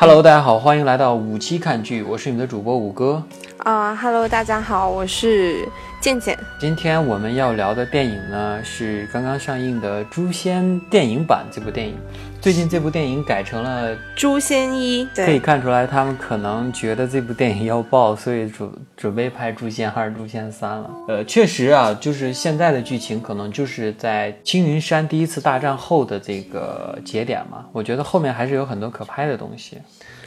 Hello，大家好，欢迎来到五期看剧，我是你们的主播五哥。啊、h e l l o 大家好，我是健健。今天我们要聊的电影呢，是刚刚上映的《诛仙》电影版这部电影。最近这部电影改成了，诛仙一，可以，看出来他们可能觉得这部电影要爆，所以准准备拍《诛仙二》《诛仙三》了。呃，确实啊，就是现在的剧情可能就是在青云山第一次大战后的这个节点嘛。我觉得后面还是有很多可拍的东西。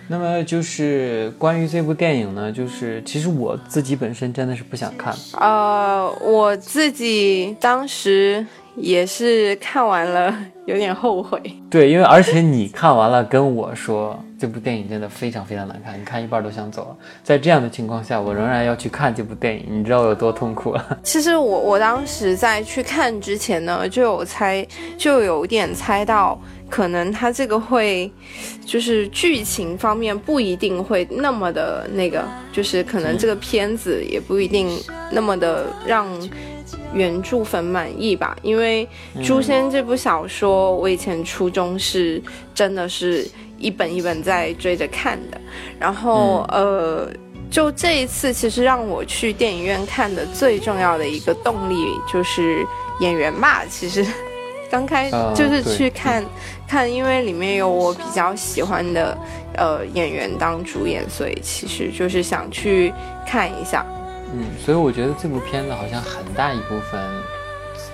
那么就是关于这部电影呢，就是其实我自己本身真的是不想看，呃，我自己当时也是看完了，有点后悔。对，因为而且你看完了跟我说这部电影真的非常非常难看，你看一半都想走了。在这样的情况下，我仍然要去看这部电影，你知道我有多痛苦啊？其实我我当时在去看之前呢，就有猜，就有点猜到，可能它这个会，就是剧情方面不一定会那么的那个，就是可能这个片子也不一定那么的让原著粉满意吧。因为《诛仙》这部小说，我以前初中是真的是一本一本在追着看的，然后、呃。就这一次，其实让我去电影院看的最重要的一个动力就是演员吧。其实 刚开啊就是去看、看，因为里面有我比较喜欢的呃演员当主演，所以其实就是想去看一下。嗯，所以我觉得这部片子好像很大一部分，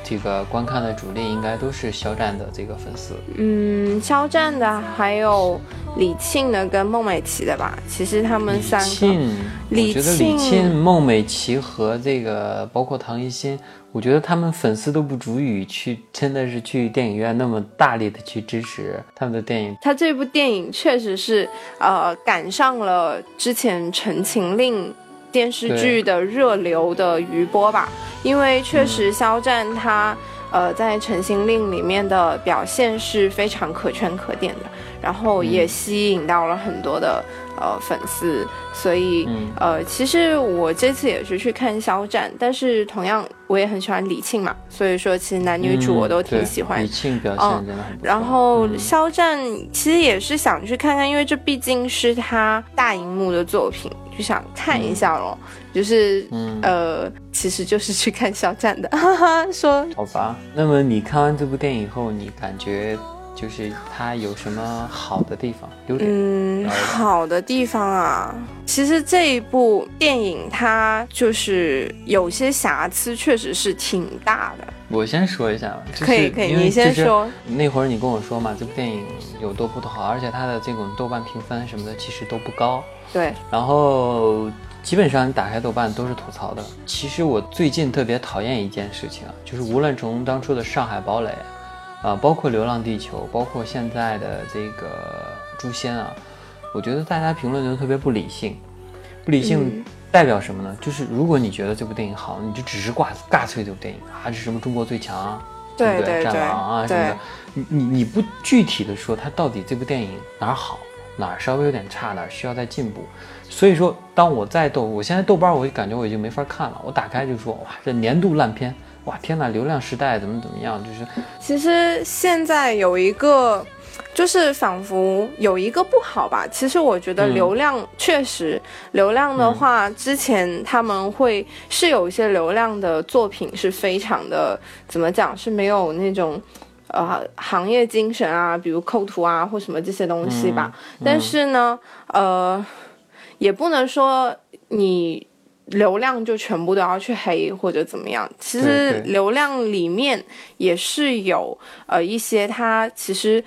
这个观看的主力应该都是肖战的这个粉丝。嗯，肖战的还有李沁的跟孟美岐的吧。其实他们三个，李沁，李我觉得李沁沁、孟美岐和这个包括唐艺昕，我觉得他们粉丝都不足以去真的是去电影院那么大力的去支持他们的电影。他这部电影确实是呃赶上了之前《陈情令》电视剧的热流的余波吧，因为确实肖战他。呃，在《陈情令》里面的表现是非常可圈可点的，然后也吸引到了很多的呃粉丝，所以、嗯。呃，其实我这次也是去看肖战，但是同样我也很喜欢李沁嘛，所以说其实男女主我都挺喜欢李沁表嗯现真的很不错。然后嗯。肖战其实也是想去看看，因为这毕竟是他大荧幕的作品，就想看一下咯。就是、嗯呃，其实就是去看肖战的，哈哈，说好吧，那么你看完这部电影后，你感觉就是它有什么好的地方、优点？嗯，好的地方啊，其实这一部电影它就是有些瑕疵，确实是挺大的。我先说一下吧，就是可以可以你先说那会儿你跟我说嘛，这部电影有多不好，而且它的这种豆瓣评分什么的其实都不高。对，然后基本上你打开豆瓣都是吐槽的。其实我最近特别讨厌一件事情啊，就是无论从当初的《上海堡垒》啊，包括《流浪地球》，包括现在的这个《诛仙》啊，我觉得大家评论都特别不理性。不理性嗯代表什么呢？就是如果你觉得这部电影好，你就只是挂尬吹这部电影啊，这是什么中国最强啊，不对对战狼啊对什么的，你你你不具体的说它到底这部电影哪儿好，哪儿稍微有点差，哪儿需要再进步。所以说，当我在豆，我现在豆瓣我就感觉我已经没法看了，我打开就说哇，这年度烂片，哇天呐，流量时代怎么怎么样，就是其实现在有一个，就是仿佛有一个不好吧。其实我觉得嗯流量、确实，流量的话，之前他们会是有一些流量的作品是非常的怎么讲是没有那种。呃，行业精神啊，比如构图啊，或什么这些东西吧。嗯但是呢，呃，也不能说你流量就全部都要去黑或者怎么样。其实流量里面也是有呃一些它其实。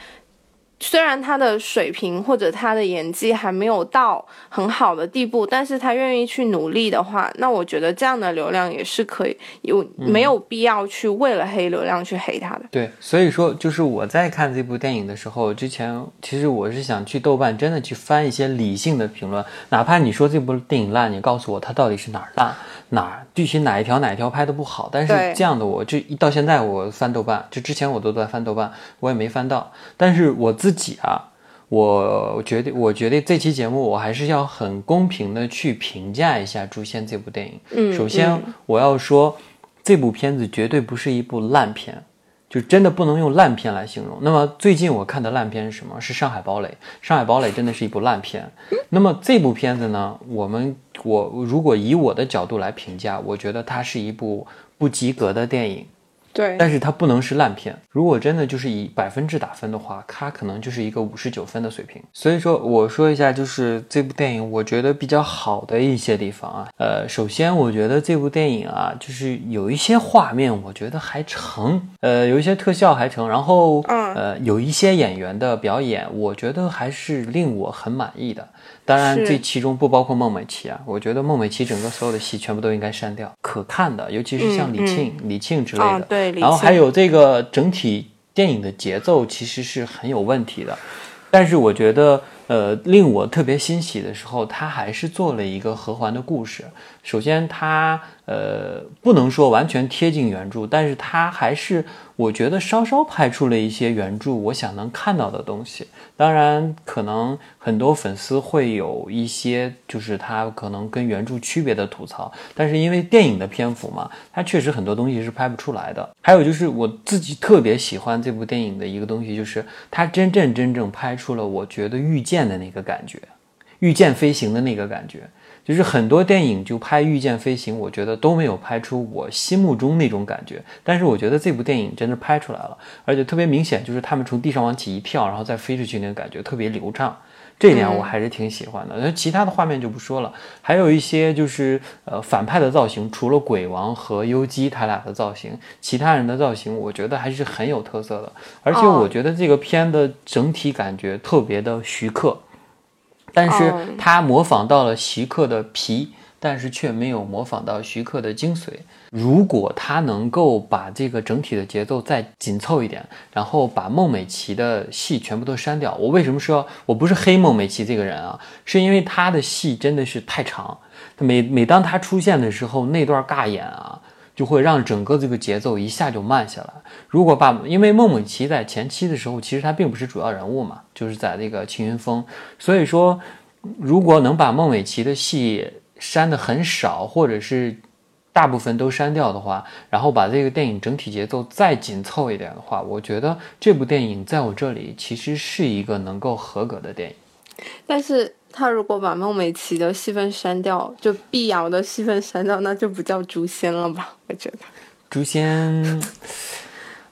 虽然他的水平或者他的演技还没有到很好的地步，但是他愿意去努力的话，那我觉得这样的流量也是可以有没有必要去为了黑流量去黑他的。对，所以说就是我在看这部电影的时候，之前其实我是想去豆瓣真的去翻一些理性的评论，哪怕你说这部电影烂，你告诉我它到底是哪儿烂，哪儿具体哪一条哪一条拍的不好。但是这样的我就一到现在我翻豆瓣，就之前我都在翻豆瓣，我也没翻到。但是我自己啊，我决定，我觉得这期节目我还是要很公平的去评价一下《诛仙》这部电影。嗯首先嗯我要说，这部片子绝对不是一部烂片。就真的不能用烂片来形容。那么最近我看的烂片是什么？是《上海堡垒》。《上海堡垒》真的是一部烂片。那么这部片子呢？我们我如果以我的角度来评价，我觉得它是一部不及格的电影。对，但是它不能是烂片。如果真的就是以百分制打分的话，它可能就是一个五十九分的水平。所以说，我说一下，就是这部电影我觉得比较好的一些地方啊。呃，首先我觉得这部电影啊，就是有一些画面我觉得还成，呃，有一些特效还成，然后呃，有一些演员的表演，我觉得还是令我很满意的。当然，这其中不包括孟美岐啊。我觉得孟美岐整个所有的戏全部都应该删掉，可看的，尤其是像李沁、李沁之类的。对，然后还有这个整体电影的节奏其实是很有问题的。但是我觉得，呃，令我特别欣喜的时候，他还是做了一个和环的故事。首先，他呃不能说完全贴近原著，但是他还是我觉得稍稍拍出了一些原著我想能看到的东西。当然，可能很多粉丝会有一些就是他可能跟原著区别的吐槽，但是因为电影的篇幅嘛，它确实很多东西是拍不出来的。还有就是我自己特别喜欢这部电影的一个东西，就是它真正真正拍出了我觉得御剑的那个感觉，御剑飞行的那个感觉。就是很多电影就拍御剑飞行，我觉得都没有拍出我心目中那种感觉。但是我觉得这部电影真的拍出来了，而且特别明显，就是他们从地上往起一跳，然后再飞出去那个感觉特别流畅，这一点我还是挺喜欢的。那其他的画面就不说了，还有一些就是呃反派的造型，除了鬼王和优姬他俩的造型，其他人的造型我觉得还是很有特色的。而且我觉得这个片的整体感觉特别的徐克。但是他模仿到了徐克的皮，但是却没有模仿到徐克的精髓。如果他能够把这个整体的节奏再紧凑一点，然后把孟美岐的戏全部都删掉，我为什么说我不是黑孟美岐这个人啊？是因为他的戏真的是太长，每每当他出现的时候，那段尬演啊。就会让整个这个节奏一下就慢下来。如果把，因为孟美岐在前期的时候，其实她并不是主要人物嘛，就是在那个青云峰。所以说，如果能把孟美岐的戏删的很少，或者是大部分都删掉的话，然后把这个电影整体节奏再紧凑一点的话，我觉得这部电影在我这里其实是一个能够合格的电影。但是。他如果把孟美岐的戏份删掉，就碧瑶的戏份删掉，那就不叫诛仙了吧？我觉得诛仙，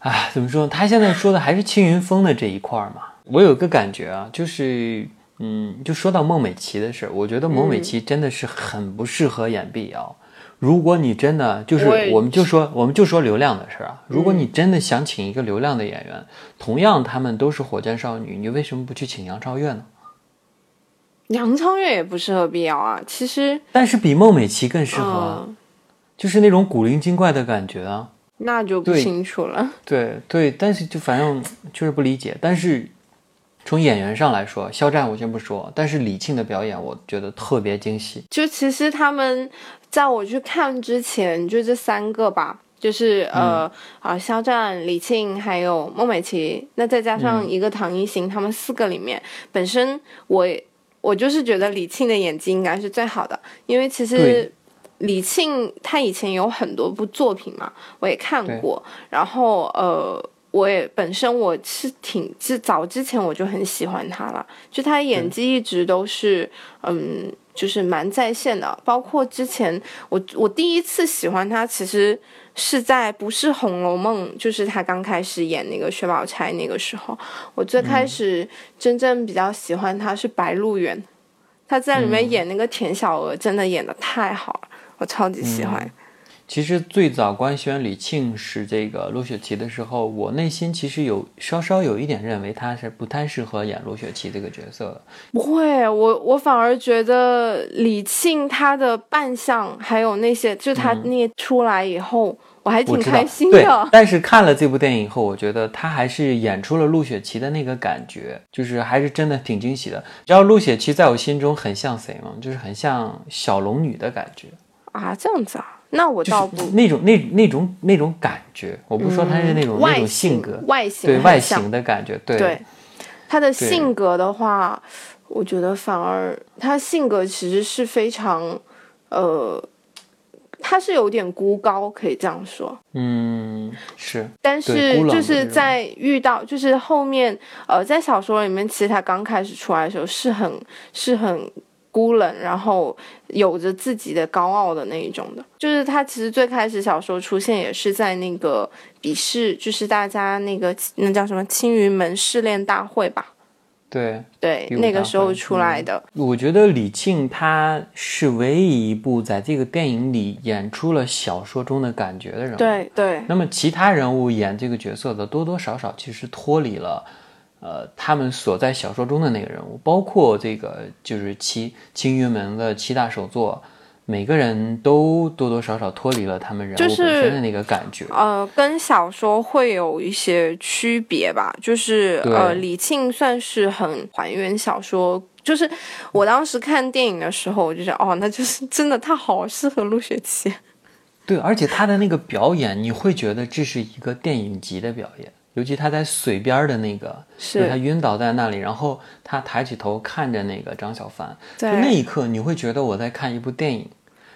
哎，怎么说？他现在说的还是青云峰的这一块嘛。我有个感觉啊，就是，嗯，就说到孟美岐的事儿，我觉得孟美岐真的是很不适合演碧瑶。如果你真的就是，我们就说，我们就说流量的事儿啊。如果你真的想请一个流量的演员，同样他们都是火箭少女，你为什么不去请杨超越呢？杨超越也不适合碧瑶啊，其实，但是比孟美岐更适合啊，就是那种古灵精怪的感觉啊。那就不清楚了。对对，但是就反正就是不理解。但是从演员上来说，肖战我先不说，但是李沁的表演我觉得特别惊喜。就其实他们在我去看之前，就这三个吧，就是呃啊，肖战、李沁还有孟美岐，那再加上一个唐艺昕，他们四个里面，本身我。我就是觉得李沁的演技应该是最好的，因为其实李沁她以前有很多部作品嘛，我也看过。然后呃，我也本身我是挺之早之前我就很喜欢她了，就她演技一直都是嗯，就是蛮在线的。包括之前我我第一次喜欢她，其实。是在不是《红楼梦》，就是他刚开始演那个薛宝钗那个时候，我最开始真正比较喜欢他是《白鹿原》，他在里面演那个田小娥，真的演的太好了，我超级喜欢。其实最早官宣李沁是这个陆雪琪的时候，我内心其实有稍稍有一点认为她是不太适合演陆雪琪这个角色的。不会，我我反而觉得李沁她的扮相还有那些，就她那出来以后，我还挺开心的。但是看了这部电影以后，我觉得她还是演出了陆雪琪的那个感觉，就是还是真的挺惊喜的。知道陆雪琪在我心中很像谁吗？就是很像小龙女的感觉啊，这样子啊。那我倒不那种那那种那种感觉，我不说他是那种那种性格外形对外形的感觉，对对他的性格的话，我觉得反而他性格其实是非常呃，他是有点孤高，可以这样说。嗯，嗯，是，但是就是在遇到就是后面呃，在小说里面，其实他刚开始出来的时候是很是很孤冷，然后有着自己的高傲的那一种的。就是他其实最开始小说出现也是在那个笔试，就是大家那个那叫什么青云门试炼大会吧？对。对，那个时候出来的。我觉得李沁他是唯一一部在这个电影里演出了小说中的感觉的人物。。对对那么其他人物演这个角色的多多少少其实脱离了，呃，他们所在小说中的那个人物，包括这个就是七青云门的七大首作，每个人都多多少少脱离了他们人物本就是身的那个感觉。呃，跟小说会有一些区别吧，就是呃，李沁算是很还原小说。就是我当时看电影的时候，我就想，哦，那就是 真的，他好适合陆雪琪。对，而且他的那个表演，你会觉得这是一个电影级的表演，尤其他在水边的那个，是他晕倒在那里，然后他抬起头看着那个张小凡，就那一刻你会觉得我在看一部电影。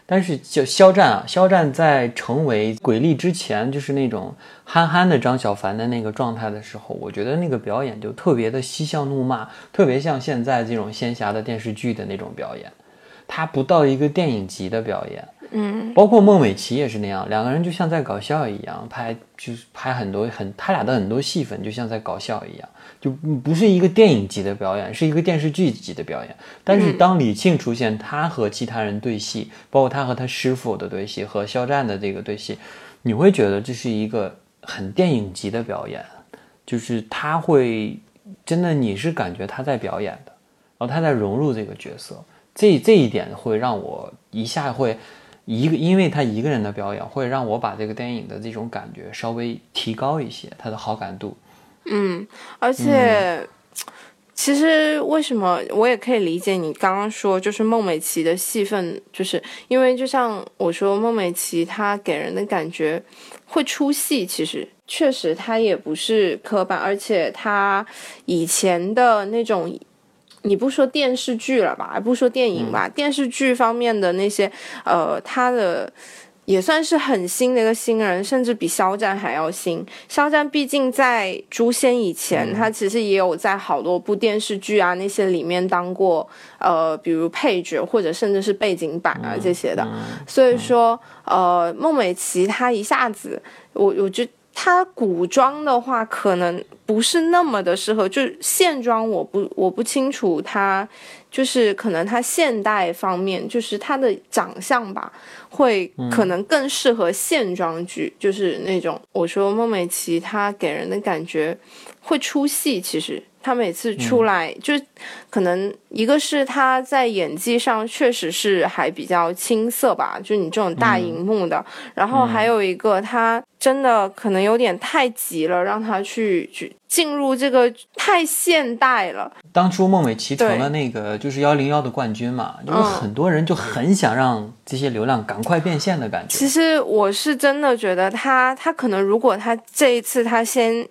但是就肖战啊，肖战在成为鬼力之前，就是那种憨憨的张小凡的那个状态的时候，我觉得那个表演就特别的嬉笑怒骂，特别像现在这种仙侠的电视剧的那种表演，他不到一个电影级的表演。嗯，包括孟美岐也是那样，两个人就像在搞笑一样，拍就是拍很多很他俩的很多戏份就像在搞笑一样，就不是一个电影级的表演，是一个电视剧级的表演。但是当李沁出现，他和其他人对戏，包括他和他师傅的对戏和肖战的这个对戏，你会觉得这是一个很电影级的表演，就是他会真的你是感觉他在表演的，然后他在融入这个角色，这这一点会让我一下会。一个，因为他一个人的表演，会让我把这个电影的这种感觉稍微提高一些，他的好感度。嗯，而且、其实为什么我也可以理解你刚刚说，就是孟美岐的戏份，就是因为就像我说，孟美岐她给人的感觉会出戏，其实确实她也不是刻板，而且她以前的那种。你不说电视剧了吧，不说电影吧，电视剧方面的那些，呃，他的也算是很新的一个新人，甚至比肖战还要新。肖战毕竟在《诛仙》以前，他其实也有在好多部电视剧啊那些里面当过呃，比如配角或者甚至是背景板啊这些的。所以说，呃，孟美岐她一下子，我我觉得她古装的话可能不是那么的适合，就是现装我不我不清楚她。就是可能她现代方面，就是她的长相吧，会可能更适合现装剧，就是那种我说孟美岐她给人的感觉会出戏，其实她每次出来、就可能一个是他在演技上确实是还比较青涩吧，就你这种大荧幕的，然后还有一个他真的可能有点太急了，让他去去进入这个太现代了，当初孟美岐成了那个就是幺零幺的冠军嘛，就是嗯很多人就很想让这些流量赶快变现的感觉。其实我是真的觉得他，他可能如果他这一次他先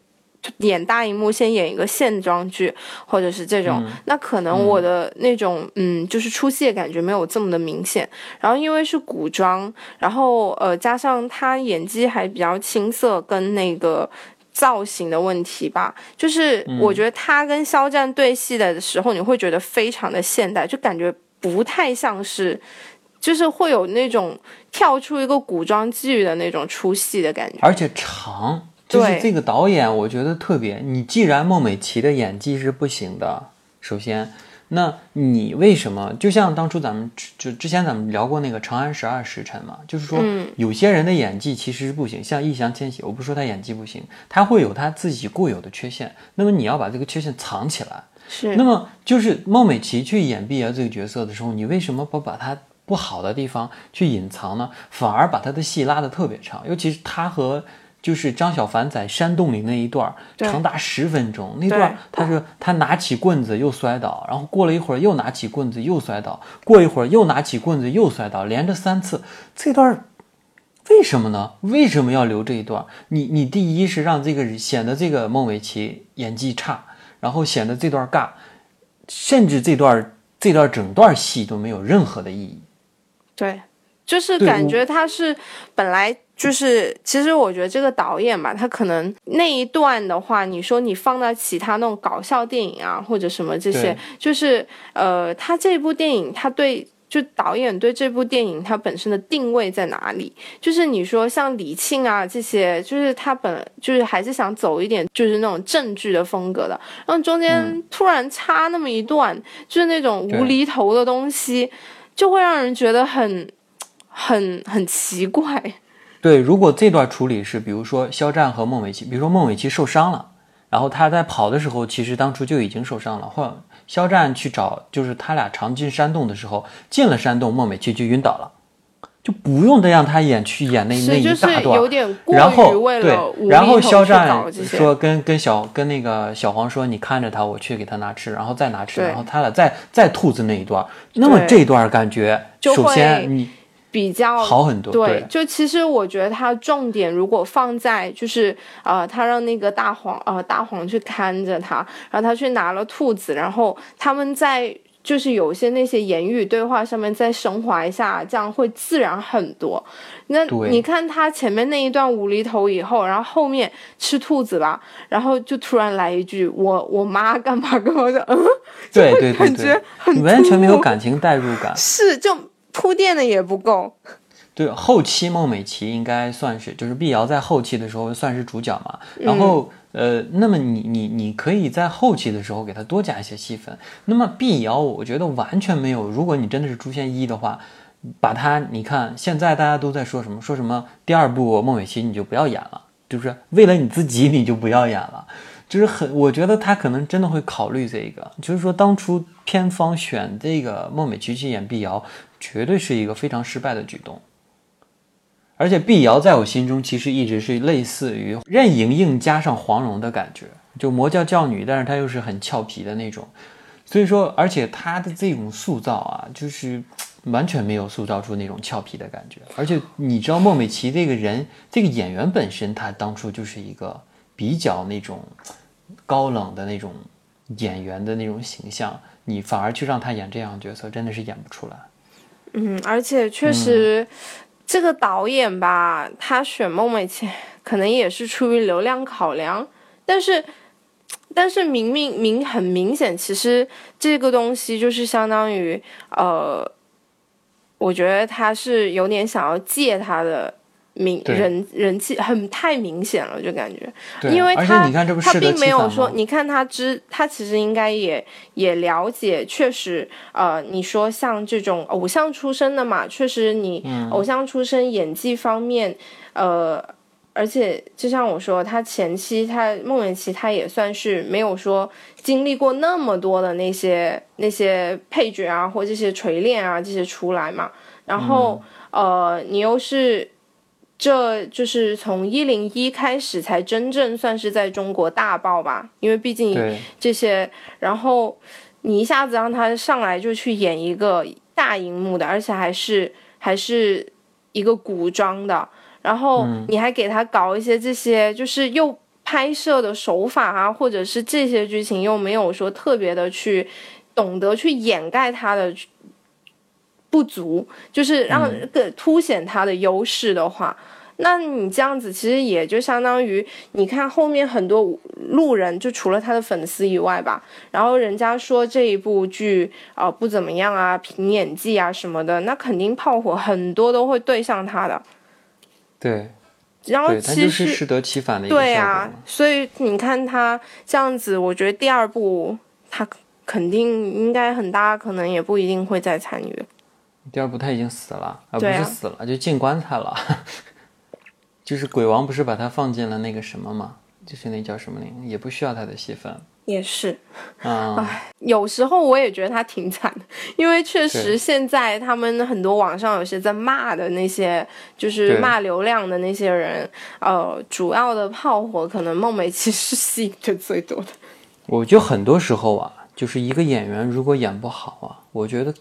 演大荧幕，先演一个线装剧，或者是这种，那可能我的那种嗯，就是出戏的感觉没有这么的明显。然后因为是古装，然后呃加上他演技还比较青涩，跟那个。造型的问题吧，就是我觉得他跟肖战对戏的时候，你会觉得非常的现代，就感觉不太像是，就是会有那种跳出一个古装剧的那种出戏的感觉。而且长，就是这个导演，我觉得特别。你既然孟美岐的演技是不行的，首先，那你为什么？就像当初咱们就之前咱们聊过那个《长安十二时辰》嘛，就是说嗯有些人的演技其实是不行，像易烊千玺，我不是说他演技不行，他会有他自己固有的缺陷，那么你要把这个缺陷藏起来。是，那么就是孟美岐去演碧瑶这个角色的时候，你为什么不把她不好的地方去隐藏呢？反而把她的戏拉得特别长，尤其是她和就是张小凡在山洞里那一段长达十分钟。那段他是他拿起棍子又摔倒，然后过了一会儿又拿起棍子又摔倒，过一会儿又拿起棍子又摔倒，连着三次。这段为什么呢？为什么要留这一段？你你第一是让这个显得这个孟美岐演技差，然后显得这段尬，甚至这段这段整段戏都没有任何的意义。对，就是感觉他是本来就是其实我觉得这个导演吧，他可能那一段的话，你说你放到其他那种搞笑电影啊或者什么这些，就是呃，他这部电影他对。就导演对这部电影他本身的定位在哪里？就是你说像李沁啊这些，就是他本就是还是想走一点就是那种正剧的风格的，然后中间突然插那么一段，就是那种无厘头的东西，就会让人觉得很很很奇怪。对，如果这段处理是，比如说肖战和孟美岐，比如说孟美岐受伤了，然后他在跑的时候，其实当初就已经受伤了，或。肖战去找，就是他俩常进山洞的时候，进了山洞，孟美岐就晕倒了，就不用再让他演去演那那一大段。然后对，然后肖战说跟跟小跟那个小黄说，你看着他，我去给他拿吃，然后再拿吃，然后他俩再再兔子那一段，那么这段感觉，首先你。比较好很多，对，就其实我觉得他重点如果放在就是呃，他让那个大黄呃大黄去看着他，然后他去拿了兔子，然后他们在就是有些那些言语对话上面再升华一下，这样会自然很多。那你看他前面那一段无厘头以后，然后后面吃兔子吧，然后就突然来一句我我妈干嘛？干嘛？的，嗯，对对对，感觉完全没有感情代入感，是就。铺垫的也不够，对，后期孟美岐应该算是，就是碧瑶在后期的时候算是主角嘛。然后，呃，那么你你你可以在后期的时候给她多加一些戏份。那么碧瑶，我觉得完全没有。如果你真的是诛仙一的话，把她，你看现在大家都在说什么？说什么第二部孟美岐你就不要演了，就是为了你自己你就不要演了。就是很，我觉得他可能真的会考虑这个。就是说，当初片方选这个孟美岐去演碧瑶。绝对是一个非常失败的举动，而且碧瑶在我心中其实一直是类似于任盈盈加上黄蓉的感觉，就魔教教女，但是她又是很俏皮的那种，所以说，而且她的这种塑造啊，就是完全没有塑造出那种俏皮的感觉。而且你知道孟美岐这个人，这个演员本身，她当初就是一个比较那种高冷的那种演员的那种形象，你反而去让她演这样的角色，真的是演不出来。嗯，而且确实，这个导演吧，他选孟美岐可能也是出于流量考量，但是，但是明明明很明显，其实这个东西就是相当于，呃，我觉得他是有点想要借他的。明人人气很太明显了，就感觉，因为他他并没有说，你看他知他其实应该也也了解，确实，呃，你说像这种偶像出身的嘛，确实你偶像出身，演技方面，呃，而且就像我说，他前期他孟美岐他也算是没有说经历过那么多的那些那些配角啊或这些锤炼啊这些出来嘛，然后呃，你又是。这就是从一零一开始才真正算是在中国大爆吧，因为毕竟这些，然后你一下子让他上来就去演一个大荧幕的，而且还是还是一个古装的，然后你还给他搞一些这些，就是又拍摄的手法啊，或者是这些剧情又没有说特别的去懂得去掩盖他的不足，就是让更凸显他的优势的话。那你这样子其实也就相当于，你看后面很多路人，就除了他的粉丝以外吧，然后人家说这一部剧啊不怎么样啊，凭演技啊什么的，那肯定炮火很多都会对上他的。对，然后其实适得其反的一个对啊，所以你看他这样子，我觉得第二部他肯定应该很大可能也不一定会再参与。第二部他已经死了，啊不是死了，就进棺材了。就是鬼王不是把他放进了那个什么吗？就是那叫什么灵，也不需要他的戏份。也是，啊，唉，有时候我也觉得他挺惨的，因为确实现在他们很多网上有些在骂的那些，就是骂流量的那些人，呃，主要的炮火可能孟美岐是吸引的最多的。我觉得很多时候啊，就是一个演员如果演不好啊，我觉得。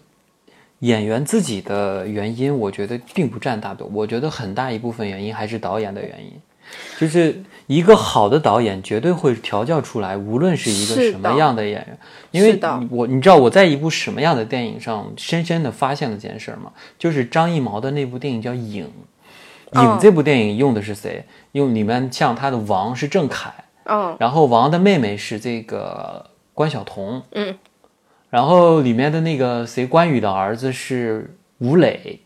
演员自己的原因，我觉得并不占大多。我觉得很大一部分原因还是导演的原因，就是一个好的导演绝对会调教出来，无论是一个什么样的演员。因为我你知道我在一部什么样的电影上深深的发现了这件事吗？就是张艺谋的那部电影叫《影》，影这部电影用的是谁？用里面像他的王是郑恺，嗯然后王的妹妹是这个关晓彤，嗯，然后里面的那个谁关羽的儿子是吴磊，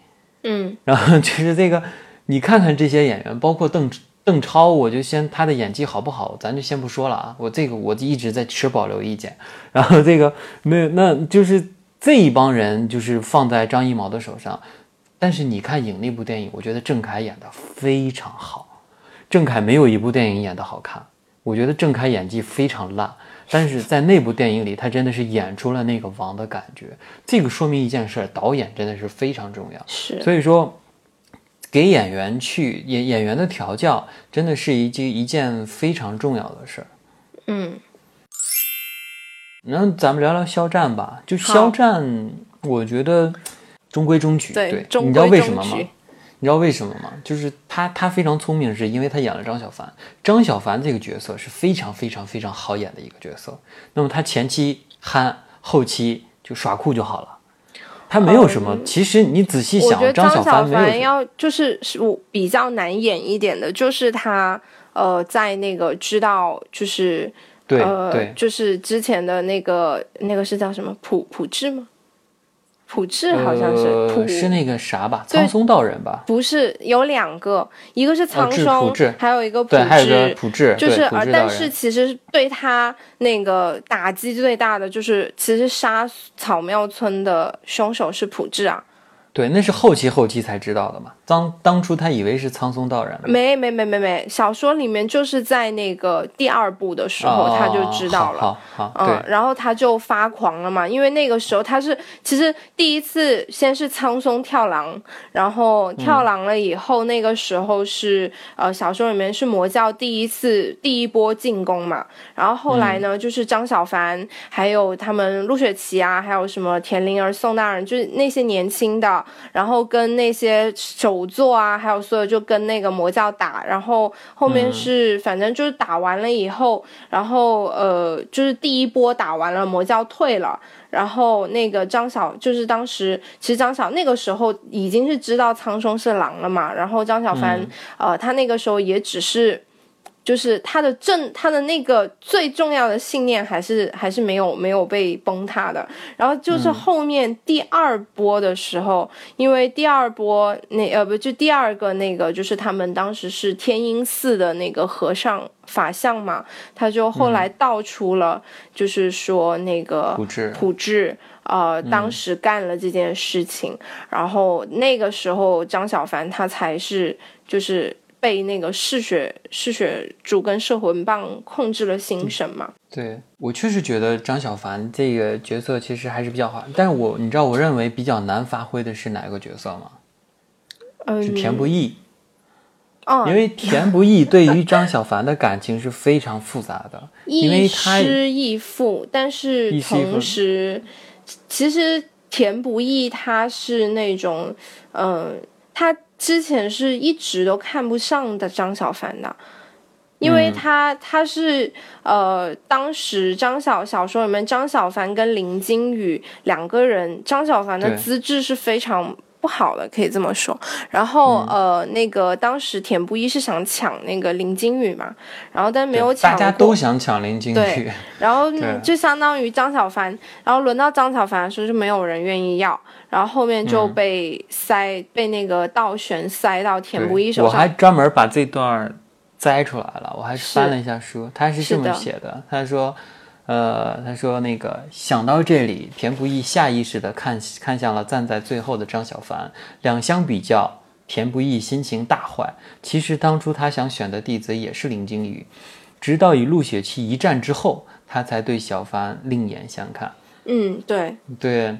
嗯然后就是这个，你看看这些演员，包括邓邓超，我就先他的演技好不好，咱就先不说了啊。我这个我一直在持保留意见。然后这个没有，那就是这一帮人就是放在张艺谋的手上。但是你看影那部电影，我觉得郑恺演的非常好。郑恺没有一部电影演的好看，我觉得郑恺演技非常烂。但是在那部电影里，他真的是演出了那个王的感觉。这个说明一件事，导演真的是非常重要。是，所以说，给演员去演演员的调教，真的是一件一件非常重要的事儿。嗯然后咱们聊聊肖战吧，就肖战，我觉得中规中矩。对你知道为什么吗？矩你知道为什么吗？就是他他非常聪明，是因为他演了张小凡。张小凡这个角色是非常非常非常好演的一个角色。那么他前期憨，后期就耍酷就好了。他没有什么，其实你仔细想，张小小凡没有。要就是是我比较难演一点的，就是他呃在那个知道就是对呃对，就是之前的那个那个是叫什么朴朴智吗？普智好像是、呃普是那个啥吧，对苍松道人吧？不是有两个，一个是苍智松，还有一个普对，还有个智。普智，就是对普呃，但是。其实对他那个打击最大的，就是其实杀草庙村的凶手是普智啊，对，那是后期后期才知道的嘛。当当初他以为是苍松道人嘛，没没没没没，小说里面就是在那个第二部的时候他就知道了。哦好好好，嗯对，，然后他就发狂了嘛，因为那个时候他是其实第一次先是苍松跳廊，然后跳廊了以后，那个时候是呃小说里面是魔教第一次第一波进攻嘛，然后后来呢、就是张小凡还有他们陆雪琪啊，还有什么田灵儿、宋大人，就是那些年轻的，然后跟那些首座啊，还有所有就跟那个魔教打，然后后面是、反正就是打完了以后，然后呃就是第一波打完了，魔教退了。然后那个张小就是当时，其实张小那个时候已经是知道苍松是狼了嘛，然后张小凡、呃他那个时候也只是。就是他的正，他的那个最重要的信念还是还是没有没有被崩塌的。然后就是后面第二波的时候，因为第二波那呃不就第二个那个就是他们当时是天音寺的那个和尚法相嘛，他就后来道出了，就是说那个普智普智。呃，当时干了这件事情，然后那个时候张小凡他才是就是被那个嗜血嗜血柱跟摄魂棒控制了心神嘛。对我确实觉得张小凡这个角色其实还是比较好，但是我你知道我认为比较难发挥的是哪个角色吗？嗯，是田不易，哦，因为田不易对于张小凡的感情是非常复杂的，因为亦他师亦父，但是同时，其实田不易他是那种，嗯、他之前是一直都看不上的张小凡的。因为嗯他他是呃，当时张小小说里面张小凡跟林金宇两个人，张小凡的资质是非常不好了，可以这么说。然后、嗯呃，那个当时田不一是想抢那个林金羽嘛，然后但没有抢，大家都想抢林金对宇，然后就相当于张小凡，然后轮到张小凡的时候就没有人愿意要，然后后面就嗯被塞、被那个倒悬塞到田不易手上我还。专门把这段摘出来了，我还翻了一下书，他是这么写的，他说。呃，他说那个想到这里，田不易下意识的看看向了站在最后的张小凡，两相比较，田不易心情大坏。其实当初他想选的弟子也是林惊羽，直到与陆雪琪一战之后，他才对小凡另眼相看。嗯，对，对，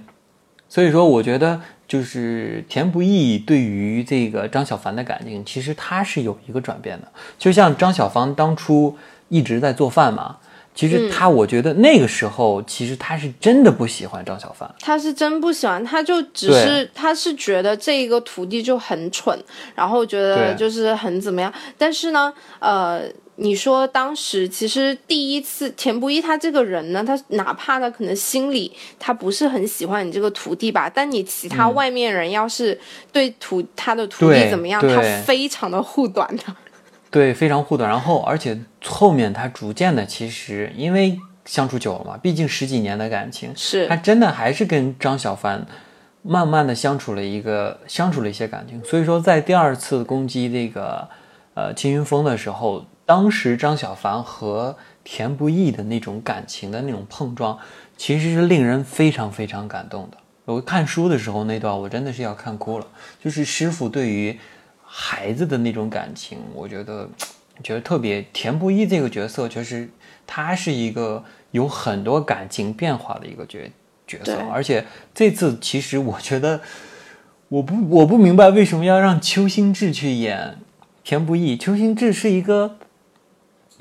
所以说我觉得就是田不易对于这个张小凡的感情，其实他是有一个转变的。就像张小凡当初一直在做饭嘛，其实他我觉得那个时候其实他是真的不喜欢张小凡。他是真不喜欢，他就只是他是觉得这一个徒弟就很蠢，然后觉得就是很怎么样。但是呢，呃，你说当时其实第一次田不易他这个人呢，他哪怕他可能心里他不是很喜欢你这个徒弟吧，但你其他外面人要是对徒他的徒弟怎么样，他非常的护短的。对，非常护短。然后，而且后面他逐渐的，其实因为相处久了嘛，毕竟十几年的感情，是他真的还是跟张小凡慢慢的相处了一个相处了一些感情。所以说，在第二次攻击这个呃青云峰的时候，当时张小凡和田不易的那种感情的那种碰撞，其实是令人非常非常感动的。我看书的时候那段，我真的是要看哭了。就是师傅对于孩子的那种感情，我觉得觉得特别。田不易这个角色，就是他是一个有很多感情变化的一个角角色，而且这次其实我觉得，我不我不明白为什么要让邱心志去演田不易。邱心志是一个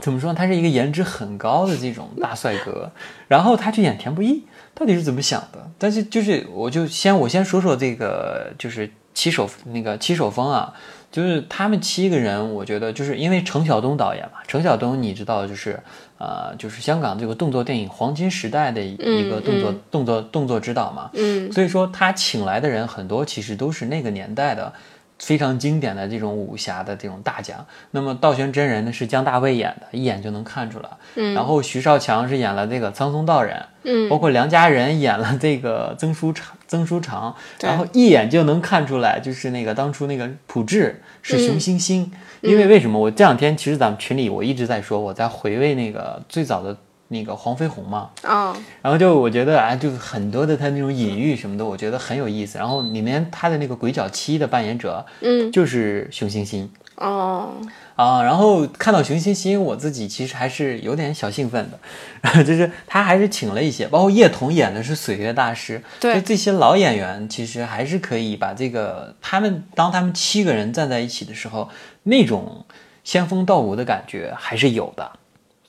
怎么说？他是一个颜值很高的这种大帅哥，然后他去演田不易，到底是怎么想的？但是就是，我就先我先说说这个，就是七手那个七手风啊，就是他们七个人，我觉得就是因为程晓东导演嘛，程晓东你知道就是呃，就是香港这个动作电影黄金时代的一一个动作、嗯动作动作指导嘛，嗯，所以说他请来的人很多，其实都是那个年代的非常经典的这种武侠的这种大奖。那么道玄真人呢是姜大卫演的，一眼就能看出来。嗯然后徐少强是演了这个苍松道人，嗯包括梁家仁演了这个曾书长，曾书长，然后一眼就能看出来，就是那个当初那个朴智是熊欣欣。嗯因为为什么？我这两天其实咱们群里我一直在说，我在回味那个最早的那个黄飞鸿嘛。啊、然后就我觉得啊，就是很多的他那种隐喻什么的，我觉得很有意思。然后里面他的那个鬼脚七的扮演者嗯，就是熊欣欣哦，啊。然后看到熊欣欣，我自己其实还是有点小兴奋的。就是他还是请了一些，包括叶童演的是水月大师，对就这些老演员其实还是可以把这个他们当他们七个人站在一起的时候，那种仙风道骨的感觉还是有的。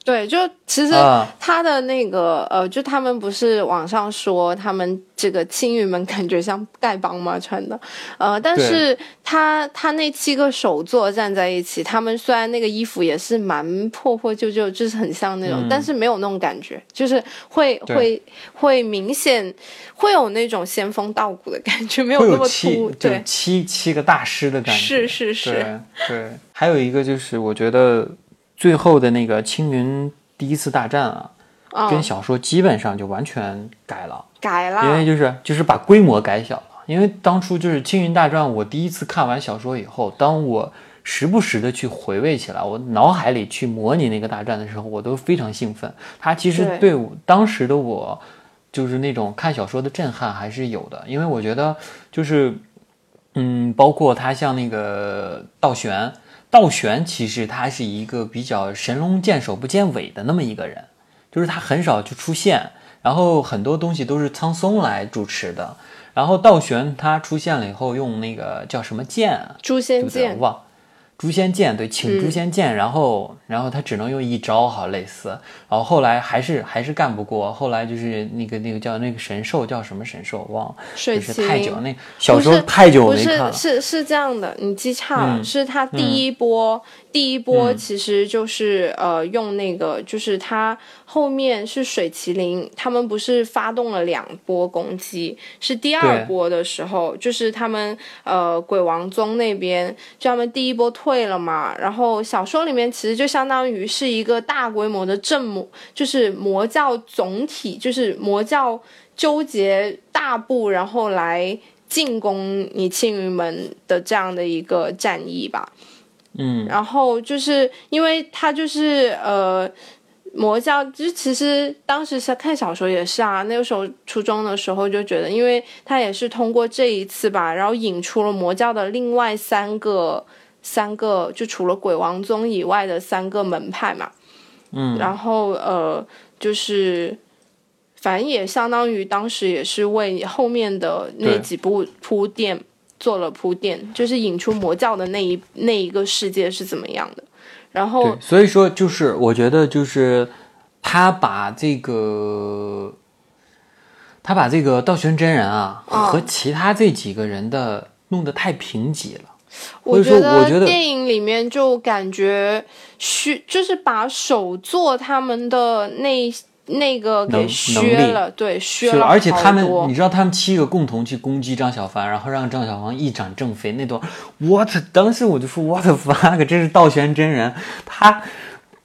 对，就其实啊。他的那个呃，就他们不是网上说他们这个青云们感觉像丐帮吗？穿的，呃，但是他他那七个手座站在一起，他们虽然那个衣服也是蛮破破旧旧，就是很像那种，嗯。但是没有那种感觉，就是会会会明显会有那种仙风道骨的感觉，没有那么七突，就对，七七个大师的感觉。是是是，对对，还有一个就是，我觉得最后的那个青云第一次大战啊，跟嗯，小说基本上就完全改了，改了，因为就是就是把规模改小了。因为当初就是青云大战，我第一次看完小说以后，当我时不时的去回味起来，我脑海里去模拟那个大战的时候，我都非常兴奋。它其实对对我当时的我，就是那种看小说的震撼还是有的，因为我觉得就是，嗯，包括他像那个道玄，道玄其实他是一个比较神龙见首不见尾的那么一个人，就是他很少去出现，然后很多东西都是苍松来主持的。然后道玄他出现了以后，用那个叫什么剑啊？诛？仙剑我，忘。诛仙剑对，请诛嗯。仙剑，然后然后他只能用一招，好类似，然后后来还是还是干不过，后来就是那个那个叫那个神兽叫什么神兽我忘了，水就是太久那小时候太久不没看了。是，，是是这样的，你记差了，嗯是他第一波，第一波嗯其实就是、呃用那个，就是他后面是水麒麟，他们不是发动了两波攻击，是第二波的时候，就是他们呃鬼王宗那边，就他们第一波退了嘛，然后小说里面其实就相当于是一个大规模的正魔，就是魔教总体，就是魔教纠结大部，然后来进攻你青云门的这样的一个战役吧。嗯，然后就是因为他就是呃。魔教就其实当时是看小说也是啊，那个时候初中的时候就觉得，因为他也是通过这一次吧，然后引出了魔教的另外三个三个，就除了鬼王宗以外的三个门派嘛。嗯，然后呃，就是反正也相当于当时也是为后面的那几部铺垫做了铺垫，就是引出魔教的那一那一个世界是怎么样的。然后，所以说就是我觉得就是他把这个他把这个道玄真人啊、哦和其他这几个人的弄得太贫瘠了。我觉得电影里面就感觉削，就是把首作他们的那那个给能削了，对，削了而且他们，你知道他们七个共同去攻击张小凡，然后让张小凡一掌正飞那段，what？当时我就说 what the fuck，这是道玄真人，他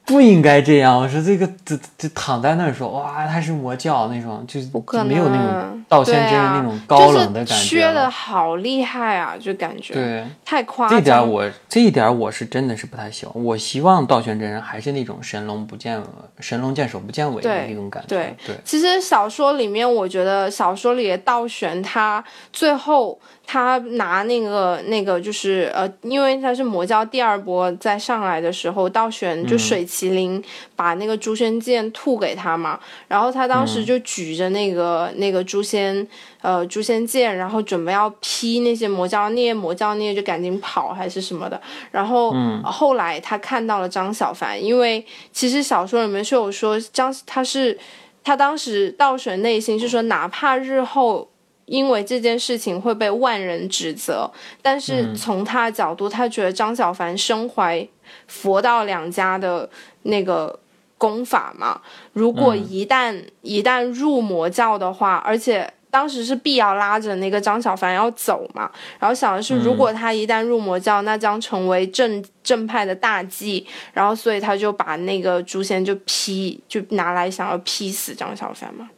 不应该这样。我说这个这这躺在那儿说哇，他是魔教那种，就是不可能就没有那种道玄真人那种高冷的感就是觉了。削的好厉害啊，就感觉对，太夸张这点张。我这一点我是真的是不太喜欢。我希望道玄真人还是那种神龙不见神龙见首不见尾的那种感觉。对对其实小说里面，我觉得小说里的道玄他最后他拿那个那个就是呃，因为他是魔教第二波再上来的时候，道玄就水麒麟把那个诛仙剑吐给他嘛，然后他当时就举着那个、那个诛仙呃诛仙剑，然后准备要劈那些魔教孽，魔教孽就赶紧跑还是什么的，然后、呃后来他看到了张小凡，因为其实小说里面是有说张他是他当时道玄内心是说，哪怕日后因为这件事情会被万人指责，但是从他的角度，他觉得张小凡身怀佛道两家的那个功法嘛，如果一旦、一旦入魔教的话，而且。当时是必要拉着那个张小凡要走嘛，然后想的是，如果他一旦入魔教，那将成为正正派的大忌，然后所以他就把那个诛仙就劈，就拿来想要劈死张小凡嘛。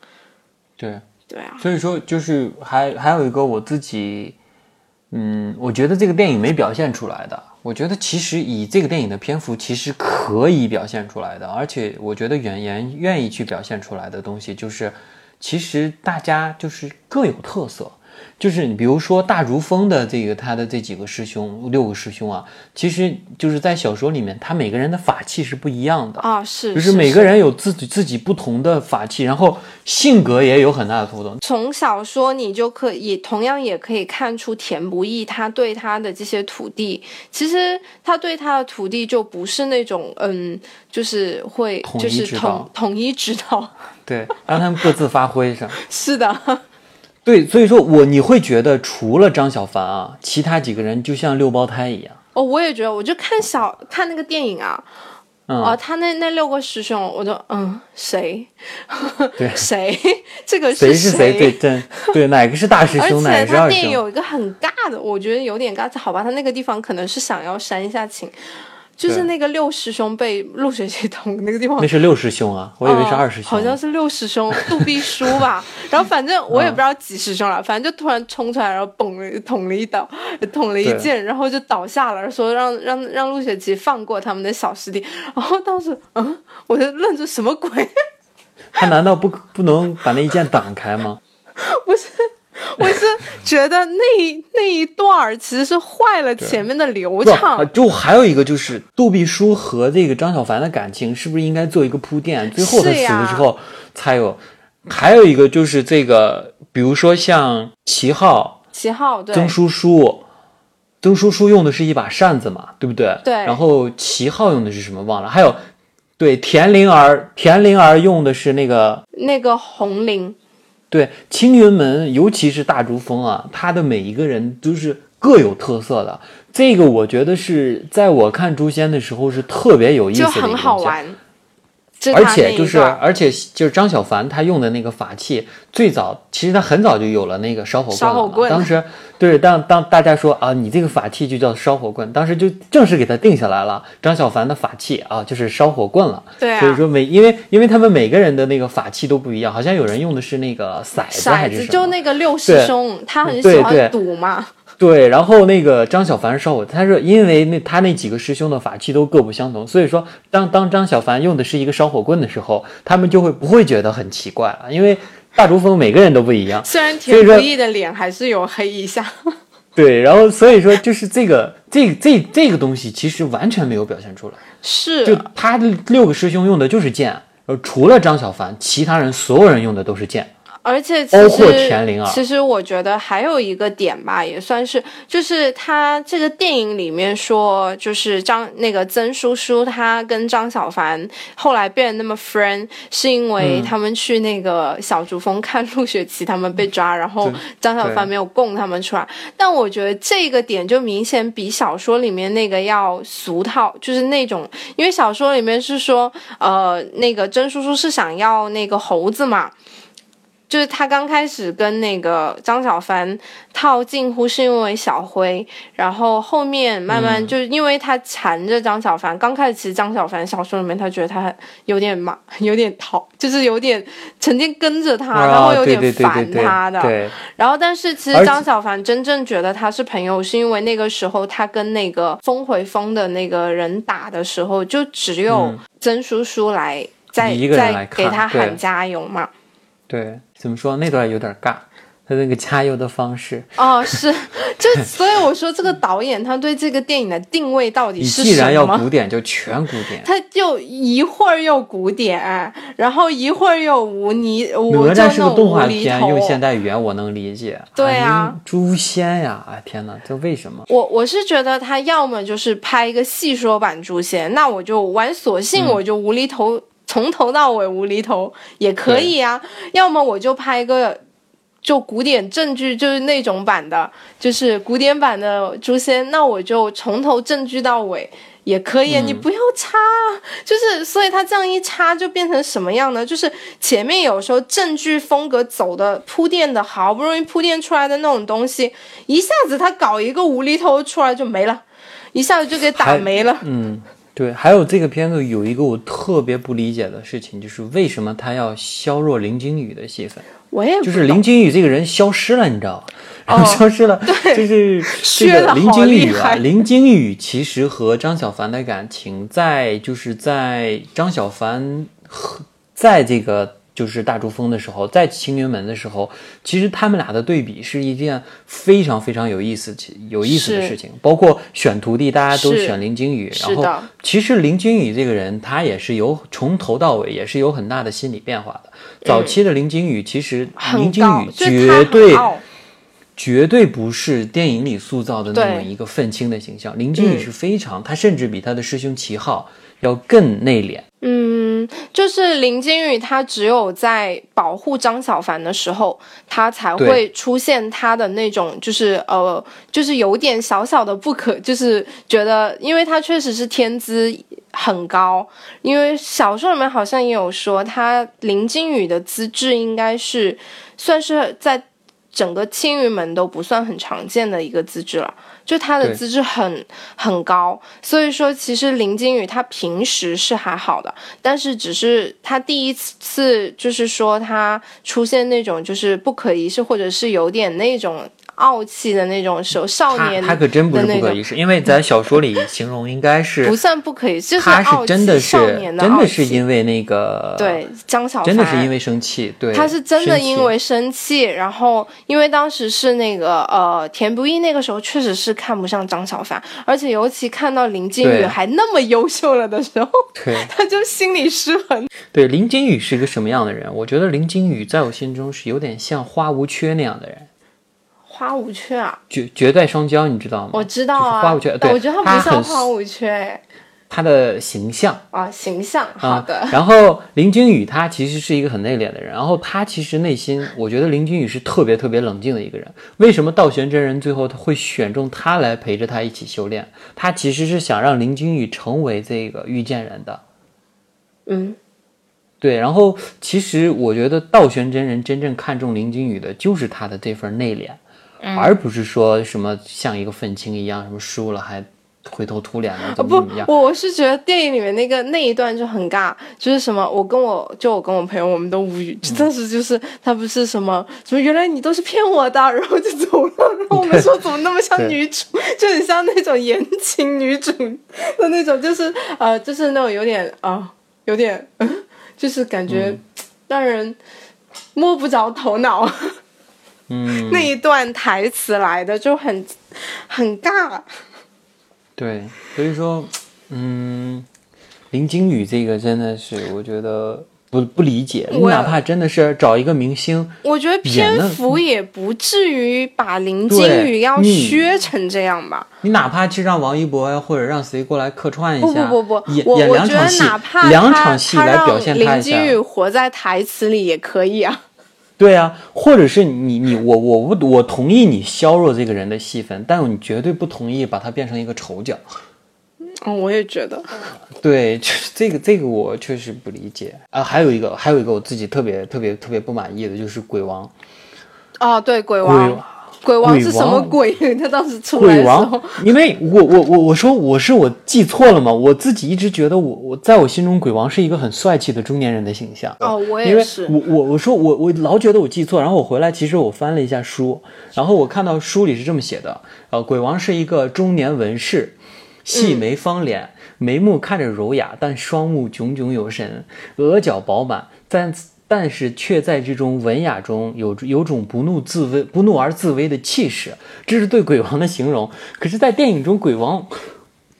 对。所以说，就是还还有一个我自己，嗯，我觉得这个电影没表现出来的。我觉得其实以这个电影的篇幅，其实可以表现出来的。而且我觉得演员愿意去表现出来的东西，就是其实大家就是各有特色。就是你比如说大如风的这个他的这几个师兄六个师兄啊，其实就是在小说里面，他每个人的法器是不一样的。啊是，就是每个人有自己自己不同的法器，然后性格也有很大的不同。从小说你就可以同样也可以看出田不易他对他的这些徒弟，其实他对他的徒弟就不是那种嗯，就是会就是统统一指导，对，让他们各自发挥上。是的，对，所以说我你会觉得除了张小凡啊，其他几个人就像六胞胎一样。哦，我也觉得，我就看小看那个电影啊，嗯，哦，他那那六个师兄，我就嗯，谁？对谁？这个谁是是谁对真？对，哪个是大师而兄，哪且他个是二师兄？电影有一个很尬的，我觉得有点尬。好吧，他那个地方可能是想要煽一下情，就是那个六师兄被陆学姐捅那个地方那。是六师兄啊，我以为是哦二师兄。好像是六师兄杜必书吧。然后反正我也不知道几师兄了，反正就突然冲出来，然后嘣了捅了一刀，捅了一剑，然后就倒下了，说让让让陆雪琪放过他们的小师弟。然后当时嗯，我就愣住什么鬼？他难道不不能把那一剑挡开吗？不是。我是觉得那一那一段儿其实是坏了前面的流，畅啊，就还有一个就是杜必书和这个张小凡的感情，是不是应该做一个铺垫？最后他死了之后才有。还有一个就是这个，比如说像齐浩、齐浩对曾叔叔，曾叔叔用的是一把扇子嘛，对不对？对然后齐浩用的是什么忘了？还有，对田灵儿，田灵儿用的是那个那个红绫，对青云门，尤其是大竹峰啊，他的每一个人都是各有特色的。这个我觉得是在我看诛仙的时候是特别有意思的一个东西，很好玩。就而且就是，而且就是张小凡他用的那个法器，最早其实他很早就有了那个烧火棍嘛。烧火棍当 时对当当大家说啊，你这个法器就叫烧火棍，当时就正式给他定下来了。张小凡的法器啊，就是烧火棍了。对啊所以说每因为因为他们每个人的那个法器都不一样，好像有人用的是那个骰子还，是什么？就那个六师对兄，他很喜欢对对赌嘛。对，然后那个张小凡烧火，他说因为那他那几个师兄的法器都各不相同，所以说当当张小凡用的是一个烧火棍的时候，他们就会不会觉得很奇怪了，因为大竹峰每个人都不一样。虽然田不易的脸还是有黑一下，对，然后所以说就是这个这这这个东西其实完全没有表现出来，是就他的六个师兄用的就是剑，呃，除了张小凡，其他人所有人用的都是剑。而且其实其实我觉得还有一个点吧，也算是，就是他这个电影里面说，就是张那个曾叔叔他跟张小凡后来变得那么 friend，是因为嗯他们去那个小竹峰看陆雪琪他们被抓，然后张小凡没有供他们出来。但我觉得这个点就明显比小说里面那个要俗套，就是那种，因为小说里面是说，呃，那个曾叔叔是想要那个猴子嘛。就是他刚开始跟那个张小凡套近乎是因为小辉，然后后面慢慢就是因为他缠着张小凡。刚开始其实张小凡小说里面他觉得他有点麻，有点讨，就是有点成天跟着他，然后有点烦对对他的。对，然后，但是其实张小凡真正觉得他是朋友，是因为那个时候他跟那个峰回峰的那个人打的时候，就只有嗯曾叔叔来在在来给他喊加油嘛。对，怎么说那段有点尬，他那个加油的方式。哦，是，就所以我说这个导演他对这个电影的定位到底你是既然要？古典，就全古典。他就一会儿又古典，然后一会儿又无泥，无哪吒是个动画。片，用现代语言我能理解。对啊您诛仙呀！哎天哪，这为什么？我我是觉得他要么就是拍一个戏说版诛仙，那我就玩索性我就无厘头，从头到尾无厘头也可以啊。要么我就拍一个就古典正剧，就是那种版的，就是古典版的诛仙，那我就从头正剧到尾。也可以，你不要插，就是，所以他这样一插就变成什么样呢？就是前面有时候正剧风格走的铺垫的好不容易铺垫出来的那种东西，一下子他搞一个无厘头出来就没了，一下子就给打没了。嗯，对，还有这个片子有一个我特别不理解的事情，就是为什么他要削弱林惊羽的戏份？我也就是林惊羽这个人消失了，你知道吗？然后哦消失了，就是这个 林惊羽啊，林惊羽其实和张小凡的感情在就是在张小凡和在这个就是大珠峰的时候，在青云门的时候，其实他们俩的对比是一件非常非常有意思有意思的事情。包括选徒弟，大家都选林惊羽，然后其实林惊羽这个人，他也是有从头到尾也是有很大的心理变化的。早期的林惊羽，其实林惊羽绝对绝对不是电影里塑造的那么一个愤青的形象。林惊羽嗯是非常，他甚至比他的师兄齐昊要更内敛。嗯，就是林惊羽，他只有在保护张小凡的时候，他才会出现他的那种，就是呃，就是有点小小的不可，就是觉得，因为他确实是天资很高，因为小说里面好像也有说，他林惊羽的资质应该是算是在整个青云门都不算很常见的一个资质了。就他的资质很很高，所以说其实林金宇他平时是还好的，但是只是他第一次就是说他出现那种就是不可一世，或者是有点那种傲气的那种时候，少年他可真不是不可一世，因为在小说里形容应该是不算不可以，就是他是真的是少年的真的是因为那个对张小凡。真的是因为生气，对，他是真的因为生气，然后因为当时是那个呃田不易那个时候确实是看不上张小凡，而且尤其看到林惊羽还那么优秀了的时候，对。他就心里失衡。对林惊羽是一个什么样的人？我觉得林惊羽在我心中是有点像花无缺那样的人，花无缺啊，绝绝代双骄，你知道吗？我知道啊，就是花无缺，对，我觉得他不像花无缺哎他的形象。啊，形象好啊的，然后林惊羽他其实是一个很内敛的人，然后他其实内心，我觉得林惊羽是特别特别冷静的一个人。为什么道玄真人最后他会选中他来陪着他一起修炼？他其实是想让林惊羽成为这个遇见人的。嗯，对，然后其实我觉得道玄真人真正看中林惊羽的就是他的这份内敛，嗯而不是说什么像一个愤青一样，什么输了还灰头土脸的怎么不怎么样。，我我是觉得电影里面那个那一段就很尬，就是什么，我跟我就我跟我朋友我们都无语，嗯 当时就是他不是什么什么，原来你都是骗我的，然后就走了，然后我们说怎么那么像女主，就很像那种言情女主的那种，就是呃，就是那种有点啊、有点，就是感觉嗯让人摸不着头脑。嗯，那一段台词来的就很很尬。对，所以说，嗯，林金宇这个真的是，我觉得不不理解。你哪怕真的是找一个明星，我觉得篇幅也不至于把林金宇要削成这样吧。你哪怕去让王一博呀，或者让谁过来客串一下，不不不不，演演两场戏觉得哪，怕两场戏来表现让他一下林金宇。活在台词里也可以啊。对啊，或者是你你我我不我同意你削弱这个人的戏份，但你绝对不同意把他变成一个丑角。嗯，我也觉得。对，就是这个这个我确实不理解啊。还有一个还有一个我自己特别特别特别不满意的就是鬼王，哦，对，鬼鬼王，鬼王是什么王鬼？他当时出来的时鬼王候，，因为我我我我说我是我记错了吗？我自己一直觉得我我在我心中鬼王是一个很帅气的中年人的形象。哦，我也是。我我我说我我老觉得我记错，然后我回来其实我翻了一下书，然后我看到书里是这么写的，呃，鬼王是一个中年文士，细眉方脸，眉目看着柔雅，但双目炯炯有神，额角饱满，但但是却在这种文雅中有有种不怒自威、不怒而自威的气势，这是对鬼王的形容。可是，在电影中，鬼王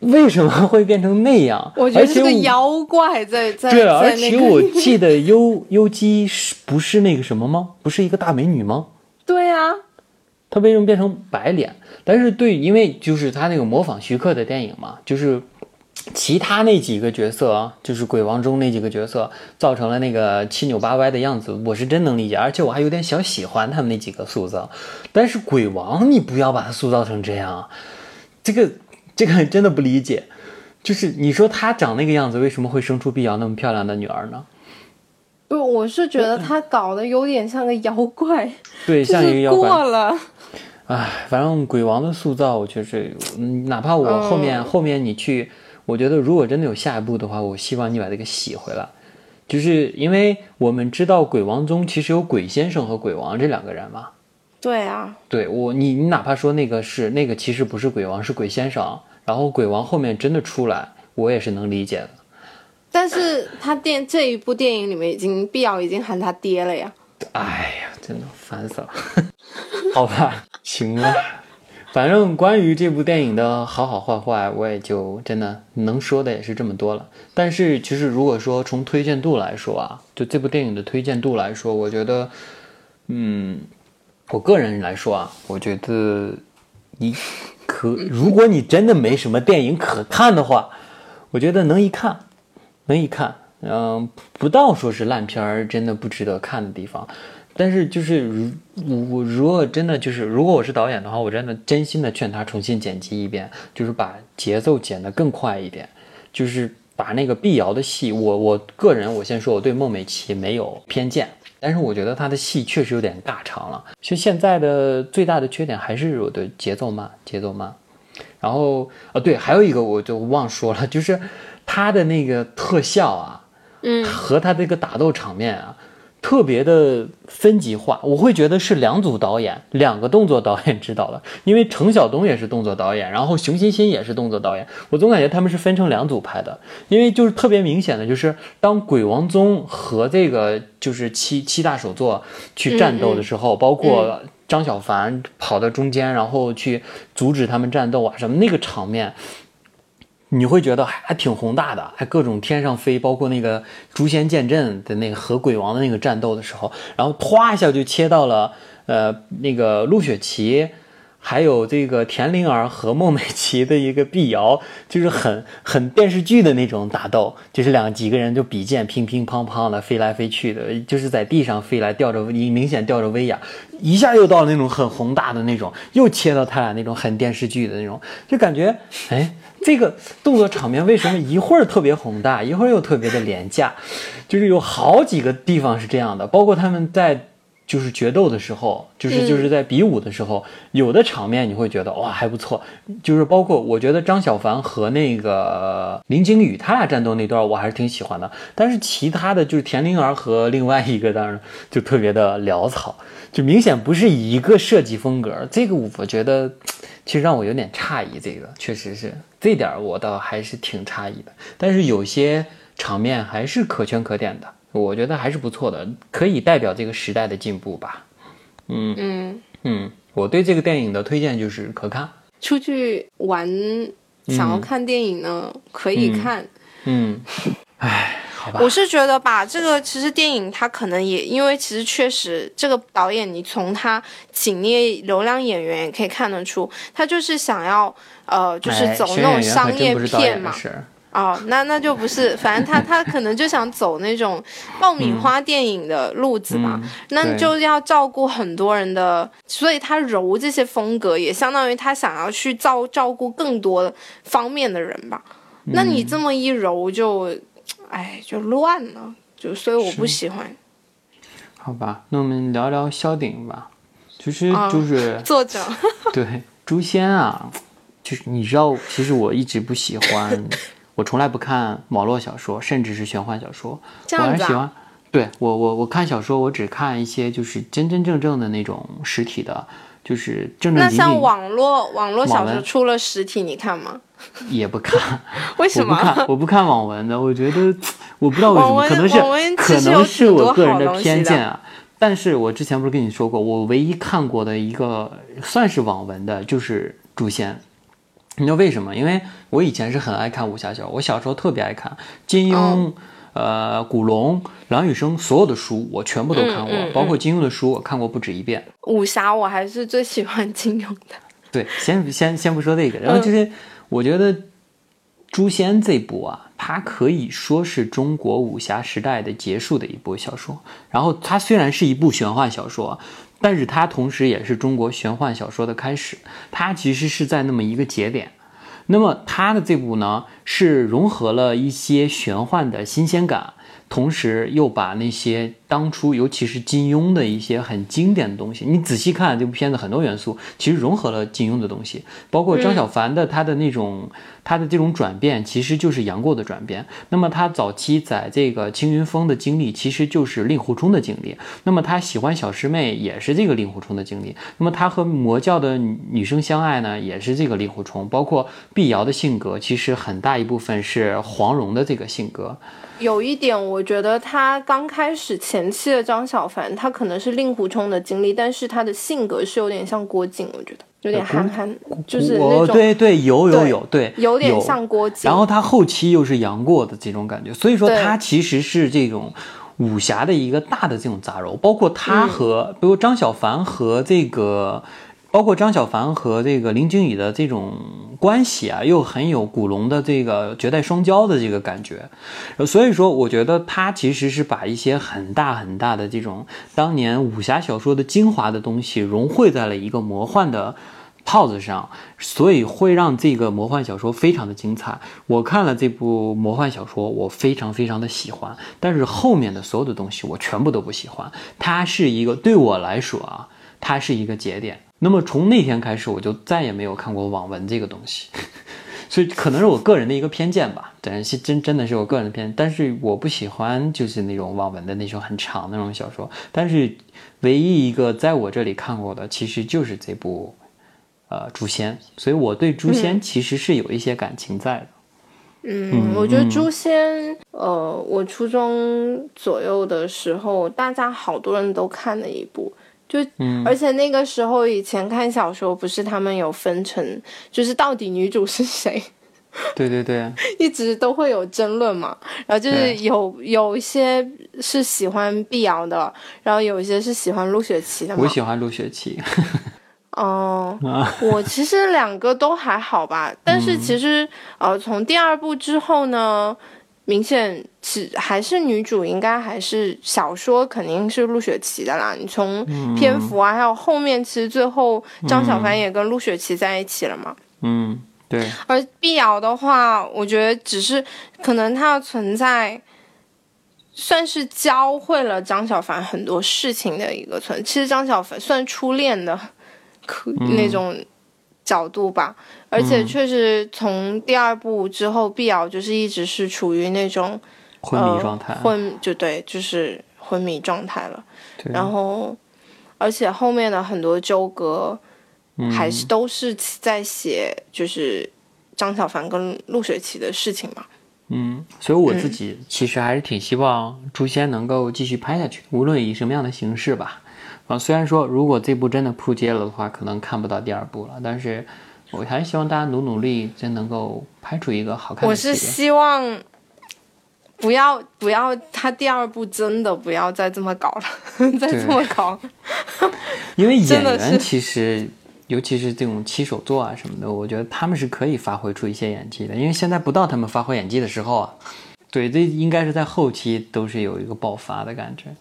为什么会变成那样？我觉得是个妖怪在在对啊，而且我 记得优优姬是不是那个什么吗？不是一个大美女吗？对啊，她为什么变成白脸？但是对，因为就是她那个模仿徐克的电影嘛，就是其他那几个角色啊，就是鬼王中那几个角色，造成了那个七扭八歪的样子，我是真能理解，而且我还有点小喜欢他们那几个塑造。但是鬼王，你不要把他塑造成这样，这个这个真的不理解。就是你说他长那个样子，为什么会生出碧瑶那么漂亮的女儿呢？不，我是觉得他搞得有点像个妖怪，对，像一个妖怪。过了。唉，反正鬼王的塑造，我确实，嗯，哪怕我后面、嗯后面你去，我觉得如果真的有下一步的话，我希望你把这个洗回来，就是因为我们知道鬼王中其实有鬼先生和鬼王这两个人嘛。对啊，对我，你你哪怕说那个是那个，其实不是鬼王，是鬼先生，然后鬼王后面真的出来，我也是能理解的。但是他电这一部电影里面已经碧瑶已经喊他爹了呀。哎呀，真的烦死了。好吧，行了，反正关于这部电影的好好坏坏，我也就真的能说的也是这么多了。但是其实如果说从推荐度来说啊，就这部电影的推荐度来说，我觉得，嗯，我个人来说啊，我觉得你可，如果你真的没什么电影可看的话，我觉得能一看，能一看，嗯、不到说是烂片儿，真的不值得看的地方。但是就是如我我如果真的就是如果我是导演的话，我真的真心的劝他重新剪辑一遍，就是把节奏剪得更快一点，就是把那个碧瑶的戏，我我个人我先说我对孟美岐没有偏见，但是我觉得她的戏确实有点尬长了。其实现在的最大的缺点还是我的节奏慢，节奏慢。然后啊对，还有一个我就忘说了，就是他的那个特效啊，嗯，和他这个打斗场面啊，特别的分级化，我会觉得是两组导演，两个动作导演指导的，因为程晓东也是动作导演，然后熊欣欣也是动作导演，我总感觉他们是分成两组拍的，因为就是特别明显的就是当鬼王宗和这个就是七七大首座去战斗的时候，包括张小凡跑到中间，然后去阻止他们战斗啊什么那个场面。你会觉得还挺宏大的，还各种天上飞，包括那个诛仙剑阵的那个和鬼王的那个战斗的时候，然后唰一下就切到了呃那个陆雪琪，还有这个田灵儿和孟美岐的一个碧瑶，就是很很电视剧的那种打斗，就是两几个人就比剑乒乒乓乓的飞来飞去的，就是在地上飞来，吊着明显吊着威亚，一下又到了那种很宏大的那种，又切到他俩那种很电视剧的那种，就感觉哎。这个动作场面为什么一会儿特别宏大，一会儿又特别的廉价？就是有好几个地方是这样的，包括他们在就是决斗的时候，就是就是在比武的时候，有的场面你会觉得哇还不错，就是包括我觉得张小凡和那个林景宇他俩战斗那段我还是挺喜欢的，但是其他的就是田灵儿和另外一个当然就特别的潦草，就明显不是一个设计风格，这个我觉得。其实让我有点诧异，这个确实是这点我倒还是挺诧异的。但是有些场面还是可圈可点的，我觉得还是不错的，可以代表这个时代的进步吧。嗯嗯，嗯，我对这个电影的推荐就是可看。出去玩想要看电影呢，可以看。嗯，唉，好吧我是觉得吧，这个其实电影它可能也因为其实确实这个导演，你从他请那流量演员也可以看得出，他就是想要呃，就是哎走那种商业片嘛。哦，那那就不是，反正他他可能就想走那种爆米花电影的路子嘛，嗯那对就要照顾很多人的，所以他揉这些风格，也相当于他想要去照照顾更多方面的人吧。那你这么一揉就，哎，就乱了，就所以我不喜欢。好吧，那我们聊聊萧鼎吧。其实啊就是、作者，对诛仙啊，就是你知道，其实我一直不喜欢，我从来不看网络小说，甚至是玄幻小说。这样子喜欢，对我我我看小说，我只看一些就是真真正正的那种实体的，就是正正那像网络网络小说出了实体，你看吗？也不看。为什么？我不看，我不看网文的，我觉得我不知道为什么，可能是可能是我个人的偏见啊。但是我之前不是跟你说过，我唯一看过的一个算是网文的，就是《诛仙》。你知道为什么？因为我以前是很爱看武侠小说，我小时候特别爱看金庸、哦呃古龙、梁羽生所有的书，我全部都看过，嗯嗯包括金庸的书，我看过不止一遍。武侠我还是最喜欢金庸的。对，先先先不说这个，然后嗯就是我觉得《诛仙》这部啊，它可以说是中国武侠时代的结束的一部小说。然后它虽然是一部玄幻小说，但是它同时也是中国玄幻小说的开始。它其实是在那么一个节点。那么它的这部呢，是融合了一些玄幻的新鲜感，同时又把那些当初尤其是金庸的一些很经典的东西，你仔细看这部片子很多元素其实融合了金庸的东西，包括张小凡的他的那种、他的这种转变，其实就是杨过的转变。那么他早期在这个青云峰的经历，其实就是令狐冲的经历。那么他喜欢小师妹，也是这个令狐冲的经历。那么他和魔教的女女生相爱呢，也是这个令狐冲。包括碧瑶的性格，其实很大一部分是黄蓉的这个性格。有一点，我觉得他刚开始前期的张小凡，他可能是令狐冲的经历，但是他的性格是有点像郭靖，我觉得有点憨憨，就是那哦，种对对，有有有，对，有点像郭靖。然后他后期又是杨过的这种感觉，所以说他其实是这种武侠的一个大的这种杂糅，包括嗯。他和，比如张小凡和这个，包括张小凡和这个林惊羽的这种关系啊，又很有古龙的这个绝代双骄的这个感觉，所以说我觉得他其实是把一些很大很大的这种当年武侠小说的精华的东西融汇在了一个魔幻的。套子上，所以会让这个魔幻小说非常的精彩。我看了这部魔幻小说，我非常非常的喜欢，但是后面的所有的东西我全部都不喜欢。它是一个对我来说啊，它是一个节点。那么从那天开始，我就再也没有看过网文这个东西。所以可能是我个人的一个偏见吧，但是真真的是我个人的偏见。但是我不喜欢就是那种网文的那种很长的那种小说。但是唯一一个在我这里看过的，其实就是这部。呃，诛仙，所以我对诛仙其实是有一些感情在的。嗯，我觉得诛仙，呃，我初中左右的时候，大家好多人都看了一部，就，嗯而且那个时候以前看小说，不是他们有分成，就是到底女主是谁，对对对，一直都会有争论嘛。然后就是有有一些是喜欢碧瑶的，然后有一些是喜欢陆雪琪的嘛我。喜欢陆雪琪。哦、啊我其实两个都还好吧，但嗯是其实、呃，从第二部之后呢，明显是还是女主应该还是小说肯定是陆雪琪的啦。你从篇幅啊，还有后面，其实最后张小凡也跟陆雪琪在一起了嘛。嗯，对，而碧瑶的话，我觉得只是可能她的存在。算是教会了张小凡很多事情的一个存。其实张小凡算初恋的，可那种角度吧。而且确实从第二部之后，碧瑶就是一直是处于那种昏迷状态。呃、昏就对，就是昏迷状态了。对然后，而且后面的很多纠葛，还是都是在写就是张小凡跟陆雪琪的事情嘛。嗯，所以我自己其实还是挺希望《诛仙》能够继续拍下去，无论以什么样的形式吧。啊，虽然说如果这部真的扑街了的话，可能看不到第二部了，但是我还是希望大家努努力，真能够拍出一个好看我的我。是希望不要不要，他第二部真的不要再这么搞了，再这么搞。因为演员其实，尤其是这种七手作啊什么的，我觉得他们是可以发挥出一些演技的。因为现在不到他们发挥演技的时候啊。对，这应该是在后期都是有一个爆发的感觉。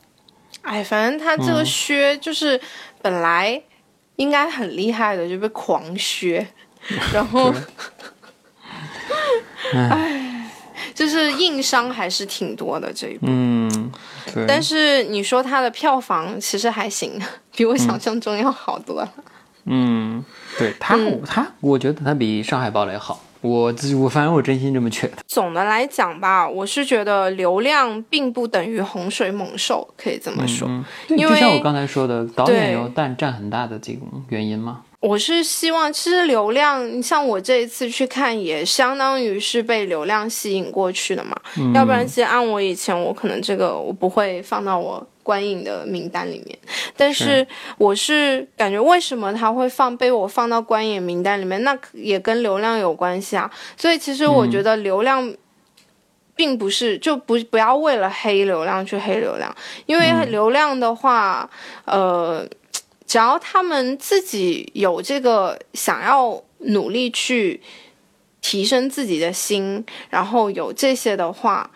哎，反正他这个削就是本来应该很厉害的，就被狂削，然后，哎，就是硬伤还是挺多的这一部。嗯，对。但是你说它的票房其实还行，比我想象中要好多了。嗯，对他，他我觉得他比《上海堡垒》好。我自我反正我真心这么觉得。总的来讲吧，我是觉得流量并不等于洪水猛兽，可以这么说。因为就像我刚才说的，导演有占占很大的这种原因吗？我是希望，其实流量，像我这一次去看，也相当于是被流量吸引过去的嘛。要不然，其实按我以前，我可能这个我不会放到我观影的名单里面。但是，我是感觉为什么他会放被我放到观影名单里面，那也跟流量有关系啊。所以，其实我觉得流量并不是就不不要为了黑流量去黑流量，因为流量的话，呃。只要他们自己有这个想要努力去提升自己的心，然后有这些的话，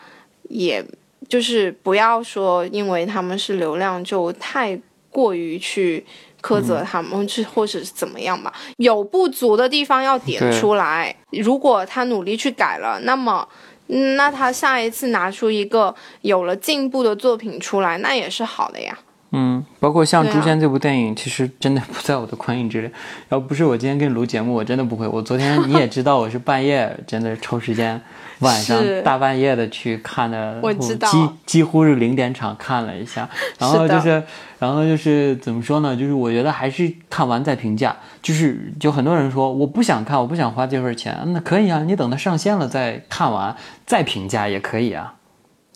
也就是不要说因为他们是流量就太过于去苛责他们，去或者是怎么样吧。有不足的地方要点出来。如果他努力去改了，那么那他下一次拿出一个有了进步的作品出来，那也是好的呀。嗯，包括像《诛仙》这部电影，其实真的不在我的观影之列。要不是我今天跟你录节目，我真的不会。我昨天你也知道，我是半夜 真的抽时间，晚上大半夜的去看的，我知道，几几乎是零点场看了一下。然后就是，然后就是怎么说呢？就是我觉得还是看完再评价。就是就很多人说我不想看，我不想花这份钱，那可以啊，你等它上线了再看完再评价也可以啊。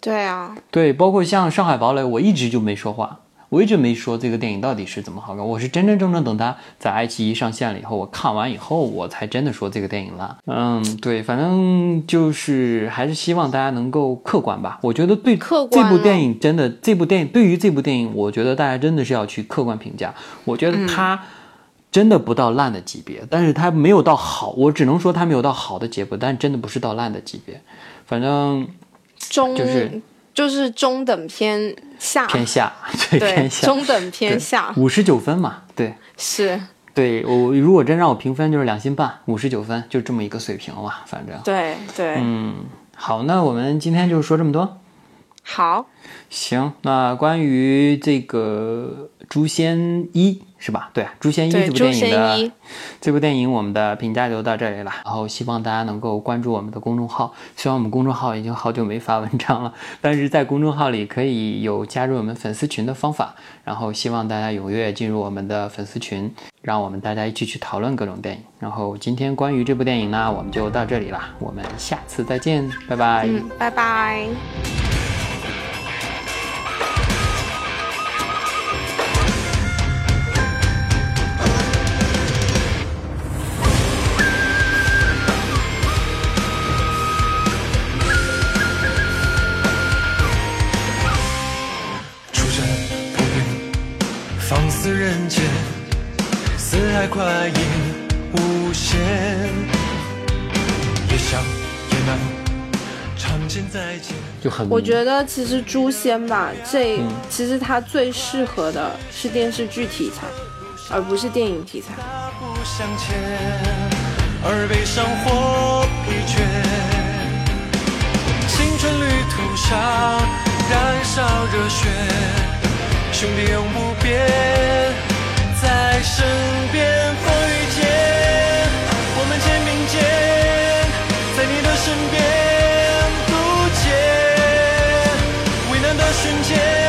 对啊，对，包括像《上海堡垒》，我一直就没说话。我一直没说这个电影到底是怎么好看，我是真真正正等它在爱奇艺上线了以后，我看完以后，我才真的说这个电影烂。嗯，对，反正就是还是希望大家能够客观吧。我觉得对这部电影真的，这部电影对于这部电影，我觉得大家真的是要去客观评价。我觉得它真的不到烂的级别，但是它没有到好，我只能说它没有到好的结果，但真的不是到烂的级别。反正中就是。就是中等偏下，偏下，对，偏下，中等偏下，五十九分嘛，对，是，对我如果真让我评分，就是两星半，五十九分，就这么一个水平嘛，反正，对对，嗯，好，那我们今天就说这么多，好，行，那关于这个《诛仙一》。是吧？对，《诛仙一》这部电影的这部电影，我们的评价就到这里了。然后希望大家能够关注我们的公众号。虽然我们公众号已经好久没发文章了，但是在公众号里可以有加入我们粉丝群的方法。然后希望大家踊跃进入我们的粉丝群，让我们大家一起去讨论各种电影。然后今天关于这部电影呢，我们就到这里了。我们下次再见，拜拜。嗯，拜拜。快意无限也想也难就很我觉得其实诛仙吧这其实它最适合的是电视剧题材而不是电影题材。向前而疲倦。青春旅途上燃烧热血兄弟永不变。在身边风雨天，我们肩并肩，在你的身边不见，危难的瞬间。